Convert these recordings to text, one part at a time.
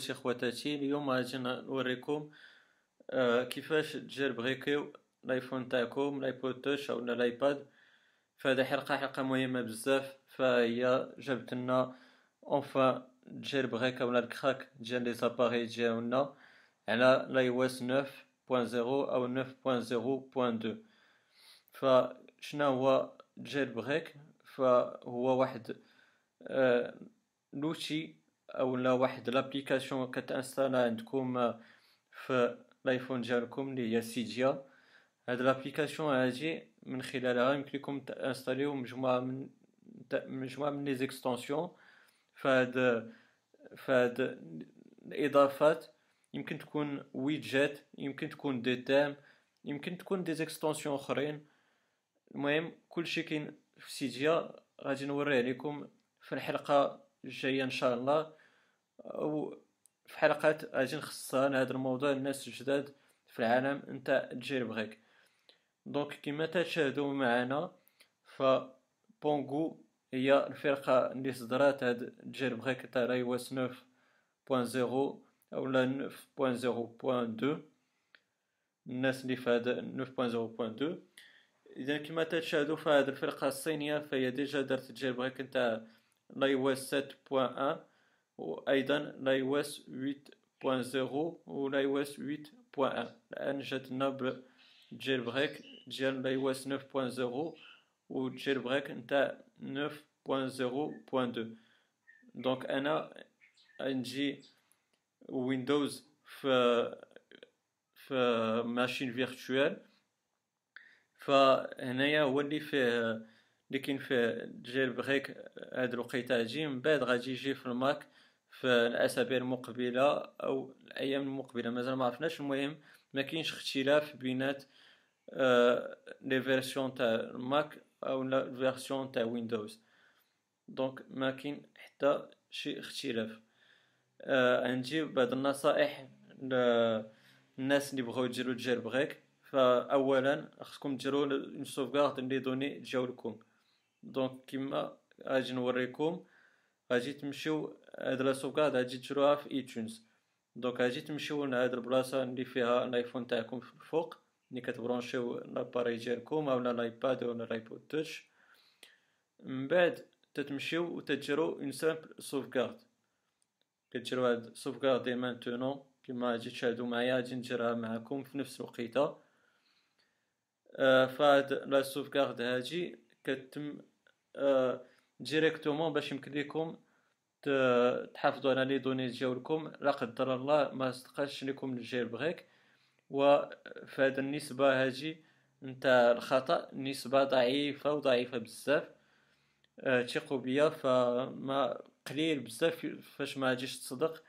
خوتي خواتاتي اليوم غادي نوريكم كيفاش تجربغيكيو الايفون تاعكم الايبود توش أو الايباد فهذه حلقه حلقه مهمه بزاف فهي جابت لنا اونفا تجربغيك ولا الكراك ديال لي زاباري ديالنا على لاي أو اس 9.0 أو 9.0.2 فشنو هو جيربريك فهو واحد آه l'outil أو لا واحد. l'application كتانستالا عندكم في الايفون ديالكم اللي هي سيديا هاد l'application هادي من خلالها يمكن لكم تانستاليو مجموعة من مجموعة من les extensions فهاد فهاد الإضافات يمكن تكون widgets يمكن تكون des thèmes يمكن تكون des extensions أخرين. المهم كلشي كاين في Cydia غادي نوريه لكم في الحلقة الجاية إن شاء الله. أو في حلقات غادي نخصصها لهذا الموضوع الناس الجداد في العالم نتاع jailbreak. donc كما تشاهدوا معنا ف Pangu هي الفرقة اللي صدرات هاد jailbreak تاع l'iOS 9.0 أولا 9.0.2 الناس اللي في هاد 9.0.2 إذا كما تشاهدوا فهاد الفرقة الصينية فهي déjà دارت jailbreak نتاع l'iOS 7.1 وأيضا l'iOS 8.0 و l'iOS 8.1 الان جاتنا jailbreak ديال l'iOS 9.0 و jailbreak نتاع 9.0.2 donc أنا عندي ويندوز في في machine virtuelle فهنايا هو اللي فيه اللي كاين فيه jailbreak هاد الوقيته هادي من بعد غادي يجي في الماك في الاسابيع المقبلة أو الأيام المقبلة مازال ما عرفناش. المهم ما كاينش اختلاف بينات آه les versions تاع الماك أو version تاع ويندوز. donc ما كاين حتى شي اختلاف. آه عندي بعض النصائح للناس اللي بغاو يديروا ال jailbreak فاولا خصكم ديروا une sauvegarde les données ديالكم donc كيما غادي نوريكم غادي تمشيو هاد la sauvegarde غادي تديروها في iTunes donc غادي تمشيو لهاد البلاصه اللي فيها الايفون تاعكم في الفوق اللي كت branchiو l'appareil ديالكم اولا الايباد ولا ال iPod Touch من بعد تتمشيو وتديرو une simple sauvegarde كديرو هاد sauvegarde dès maintenant كيما غادي تشاهدو معايا غادي نديرها معاكم في نفس الوقيته فهاد la sauvegarde هادي كتم directement باش يمكن لكم تحافظوا على les données ديالكم لا قدر الله ما صدقاش لكم ال jailbreak وفي هذه النسبة هذه نتاع الخطأ نسبة ضعيفة وضعيفة بزاف. ثقوا أه بيا فما قليل بزاف فاش ما غاديش تصدق.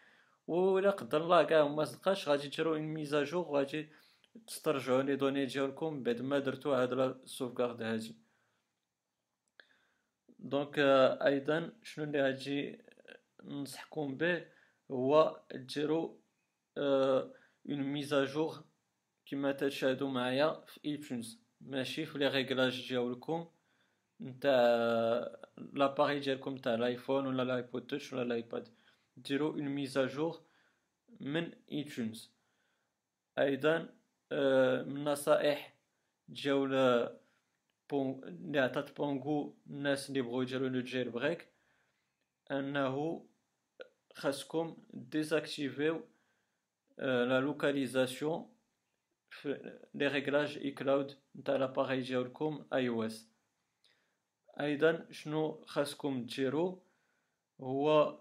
ولا قدر الله كاع ما صدقاش غادي ديروا une mise à jour وغادي تسترجعوا les données ديالكم بعد ما درتو هاد la sauvegarde هادي. donc أيضا شنو اللي غادي ننصحكم به هو ديروا une mise à jour كما تشاهدوا معايا في iTunes ماشي في les réglages ديالكم نتاع l'appareil ديالكم تاع الايفون ولا ال iPod Touch ولا الايباد ديروا une mise à jour من iTunes أيضا من النصائح ديال اللي عطات Pangu الناس اللي بغاو يديروا le jailbreak أنه خاصكم désactiviو la localisation في les réglages iCloud نتاع l'appareil ديالكم iOS أيضا شنو خاصكم ديرو هو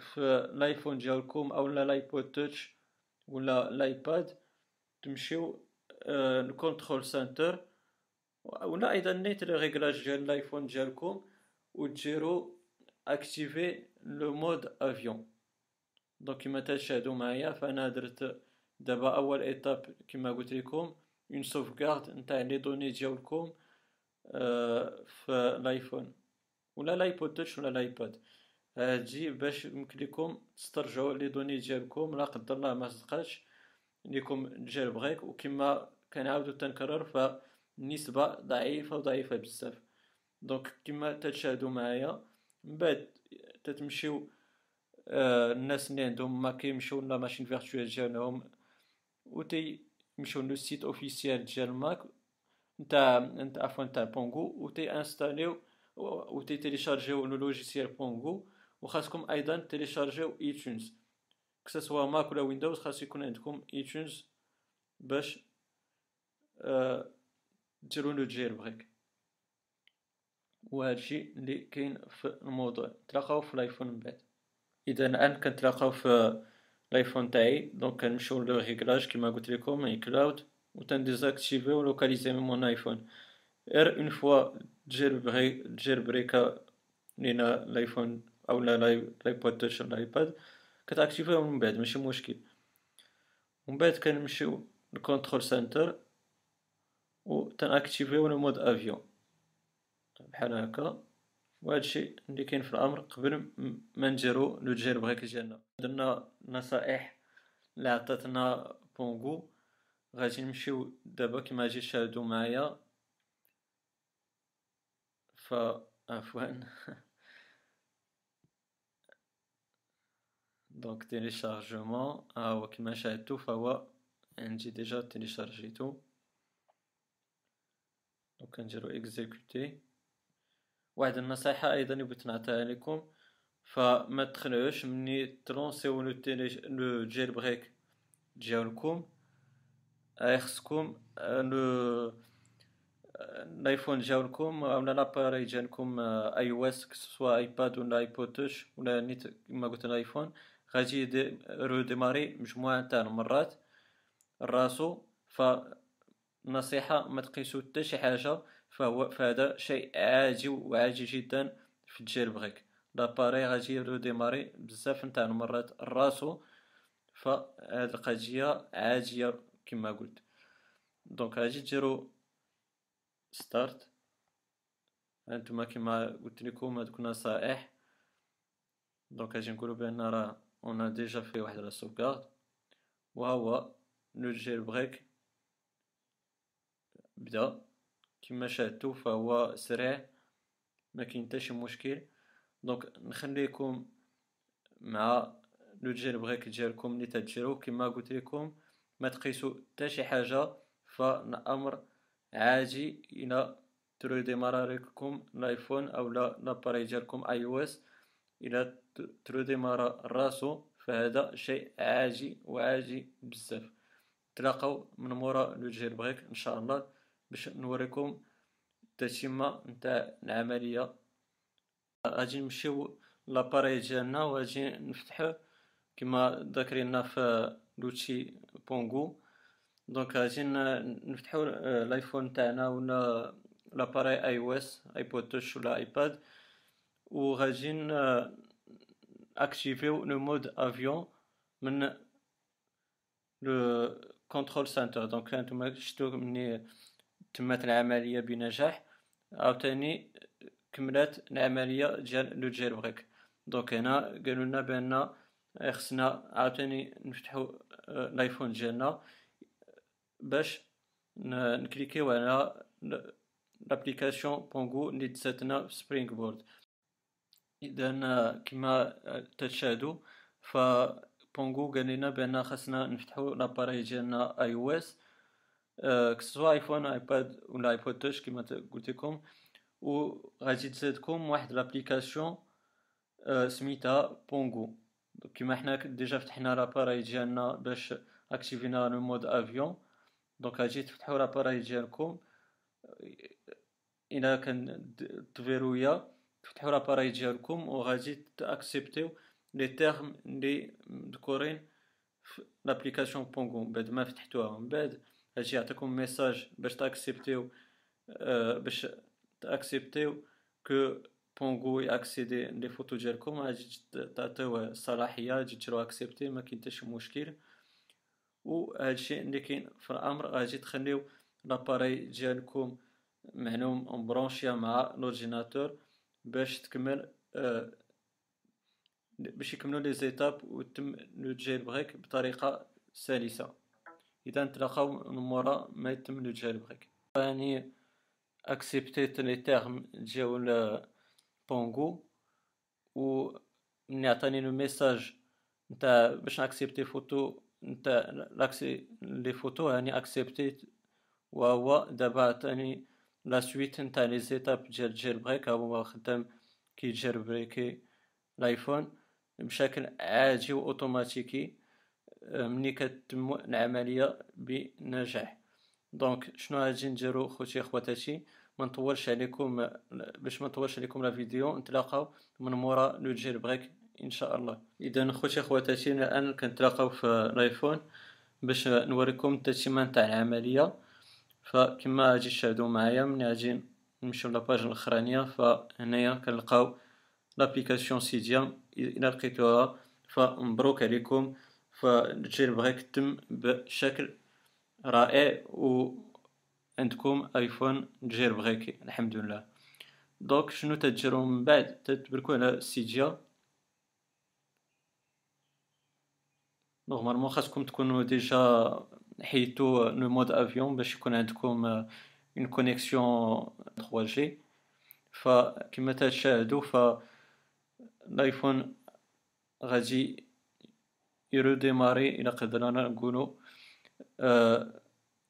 في الايفون ديالكم أو ال iPod Touch ولا الايباد تمشيو ال Control Center ولا أيضا نيت les réglages ديال الايفون ديالكم وديرو activer le mode avion. donc كيما تشاهدوا معايا فأنا درت دابا أول étape كيما قلت لكم une sauvegarde نتاع les données ديالكم في الايفون ولا ال iPod Touch ولا الايباد هادي باش يمكن لكم تسترجعوا les données ديالكم لا قدر الله ما صدقاتش ليكم jailbreak وكما كنعاودو تنكرر فالنسبة ضعيفة وضعيفة بزاف. donc كما تشاهدوا معايا من بعد تتمشيو آه، الناس اللي عندهم ما كيمشيو la machine virtuelle ديالهم و تيمشيو le site officiel ديال ماك نتاع نتاع عفوا نتاع Pangu و تي installiو و تي téléchargiو le logiciel Pangu وخاصكم أيضا téléchargiو iTunes كسوا ماك ولا ويندوز خاص يكون عندكم iTunes باش أه ديروا le jailbreak وهادشي اللي كاين في الموضوع. تلاقاو في الآيفون من بعد. إذا الان كنتلاقاو في الآيفون تاعي donc كنمشيو le réglage كيما قلت لكم iCloud و تن désactiviو localiser mon iPhone غير une fois ت jailbreak ت jailbreakا لينا الآيفون أو لا l'iPod Touch ولا الايباد كت activiو من بعد ماشي مشكل. ومن بعد كنمشيو للكونترول سنتر و تنأكتيفيو المود أفيون. بحال هكا وهادشي اللي كاين في الأمر قبل ما نديرو le break ديالنا درنا نصائح اللي عطاتنا Pangu. غادي نمشيو دابا كما غادي تشاهدو معايا. ف عفوا. donc téléchargement. ها هو كما شاهدتو فهو عندي déjà téléchargé تو. donc كنديرو exécuter. واحد النصيحة أيضا بغيت نعطيها لكم. فما تخلعوش مني ت lancé و le le jailbreak ديالكم خصكم le الايفون ديالكم ولا l'appareil ديالكم iOS soit iPad ولا iPod touch ولا نيت كما قلت الايفون غادي redémarrer مجموعة تاع المرات. راسو ف نصيحة ما تقيسو حتى شي حاجة. فهو فهذا شيء عادي وعادي جدا في ال jailbreak l'appareil غادي redémarrer بزاف نتاع المرات راسو فهاد القضية عادية كما قلت. donc غادي ديرو start هانتوما كما قلت لكم هادوك النصائح donc غادي نقولو بأن راه on déjà في واحد la sauvegarde وهو le jailbreak بدا. كما شاهدتو فهو سريع ما كاين حتى شي مشكل. donc نخليكم مع le jailbreak ديالكم اللي تديرو كما قلت لكم ما تقيسو حتى شي حاجة فالامر عادي إلى ت redémarra لكم الآيفون أو لا l'appareil ديالكم iOS إلى ت redémarra راسو. فهذا شيء عادي وعادي بزاف. تلاقاو من مورا le jailbreak إن شاء الله. باش نوريكم التتمة نتاع العملية. غادي نمشيو l'appareil ديالنا وغادي نفتحو كما ذاكرينا في l'outil Pangu. donc غادي نفتحو الايفون تاعنا ولا l'appareil iOS iPod touch ولا iPad وغادي activé و le mode avion من le control center donc هانتوما شفتو مني تمت العملية بنجاح عاوتاني كملات العملية ديال le jailbreak donc هنا قالوا لنا بأن خصنا عاوتاني نفتحو الآيفون ديالنا باش ن cliqué و على l'application Pangu اللي دزاتنا في SpringBoard إذا كما تشاهدوا ف Pangu قال لنا بأن خاصنا نفتحو l'appareil ديالنا iOS que soit iPhone iPad ولا iPod touch كما قلت لكم و غادي تزادكم واحد l'application سميتها Pangu كيما حنا déjà فتحنا l'appareil ديالنا باش activé نا le mode avion donc غادي تفتحوا l'appareil ديالكم إلى كان م verrouillé تفتحوا l'appareil ديالكم وغادي ت accepté و les termes لي مذكورين في l'application Pangu بعد ما فتحتوها من بعد هادشي يعطيكم message باش ت accepté و آه باش ت accepté و que Pangu ي accéder les photos ديالكم غادي تعطيوه الصلاحيه غادي ديرو accepter ما كاين حتى شي مشكل هادشي اللي كاين في الامر غادي تخليو l'appareil ديالكم معلوم م branché يا مع l'ordinateur باش تكمل آه باش يكملوا les étapes وتم le jailbreak بطريقه سلسه إذا نتلاقاو مورا ما يتم le jailbreak راني accepté ت les termes ديال Pangu و من يعطيني le message نتاع باش ن accepter photos نتاع l'accès les photos هاني accepté ت وهو دابا عطاني la suite نتاع les étapes ديال jailbreak هو خدام كي jailbreaker l'iPhone بشكل عادي واوتوماتيكي ملي كتم العملية بنجاح donc شنو غادي نديرو خوتي خواتاتي ما نطولش عليكم باش ما نطولش عليكم la vidéo نتلاقاو من مورا le jailbreak ان شاء الله اذا خوتي خواتاتي الان كنتلاقاو في الايفون باش نوريكم التتمه نتاع العملية فكما غادي تشاهدوا معايا من غادي نمشيو la page الاخرانيه فهنايا كنلقاو l'application Cydia إلى لقيتوها فمبروك عليكم فال jailbreak تم بشكل رائع و عندكم آيفون jailbreaké الحمد لله. donc شنو تديروا من بعد؟ تتبركوا على Cydia normalement خاصكم تكونوا déjà حيدتو le mode avion باش يكون عندكم une connexion 3 جي فكما تشاهدوا ف الآيفون غادي ي redémarrer إلى قدرنا نقولوا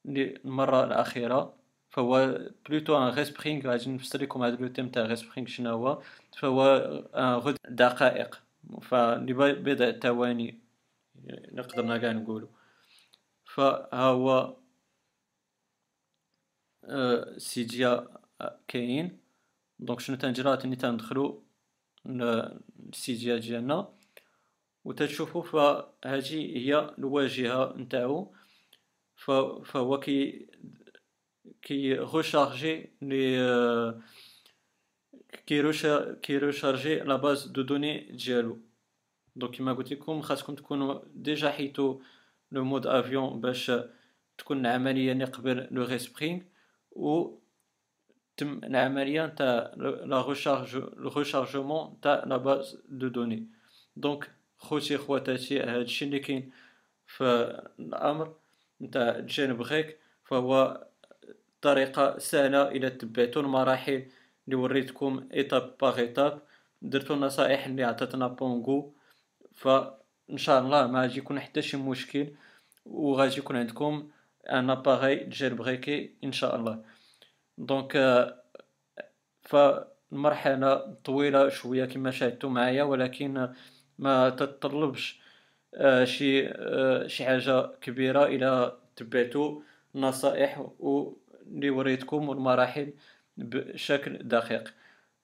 المره الأخيرة. فهو plutôt un respring غادي نفسر لكم هذا le terme تاع respring شنو هو. فهو ان دقائق. فلبضع ثواني نقدرنا كاع نقولوا فها هو Cydia كاين. donc شنو تنديرو تاني تندخلو ال Cydia ديالنا وتشوفوا فهذه هي الواجهة نتاعو فهو كي كي recharger les كي كي recharger la base de données ديالو. donc كيما قلت لكم خاصكم تكونوا déjà حيدتو le mode avion باش تكون العملية قبل le respring و تم العملية نتاع la recharge le rechargement تاع la base de données donc خوتي خواتاتي هادشي اللي كاين في الأمر. نتاع jailbreak فهو طريقة سهلة إلى تبعتو المراحل اللي وريتكم étape par étape درتو النصائح اللي عطاتنا Pangu فإن شاء الله ما غادي يكون حتى شي مشكل وغادي يكون عندكم un appareil jailbreaké إن شاء الله. donc فالمرحلة طويلة شوية كما شاهدتو معايا ولكن ما تتطلبش آه، شي آه، شي حاجة كبيرة إلى تبعتوا النصائح اللي وريتكم والمراحل بشكل دقيق.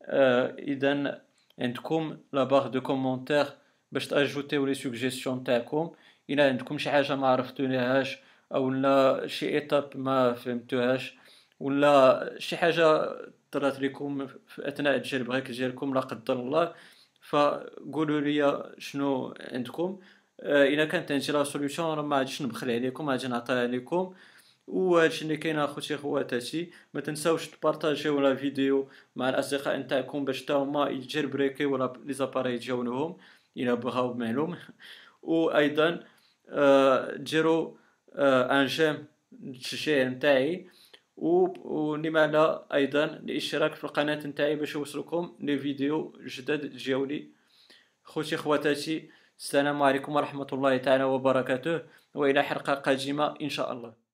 آه، اذا عندكم la barre de commentaires باش ت ajouter و les suggestions تاعكم. إلى عندكم شي حاجة ما عرفتونيهاش أو لا شي étape ما فهمتوهاش ولا شي حاجة طرات لكم في أثناء ال jailbreak ديالكم لا قدر الله فقولوا لي شنو عندكم؟ آه، الا كانت عندي la solution راه ما غاديش نبخل عليكم غادي نعطيها لكم وهادشي اللي كاين اخوتي خواتاتي ما تنساوش ت partager و la vidéo مع الأصدقاء نتاعكم باش تا هما ي jailbreaker و ولا les appareils ديالهم إلى بغاو معلوم. وأيضا آه، ديروا un j'aime التشجيع نتاعي. ولما لا أيضا الاشتراك في القناة نتاعي باش يوصلكم les vidéos جداد ديالي خوتي خواتاتي السلام عليكم ورحمة الله تعالى وبركاته وإلى حلقة قادمة إن شاء الله.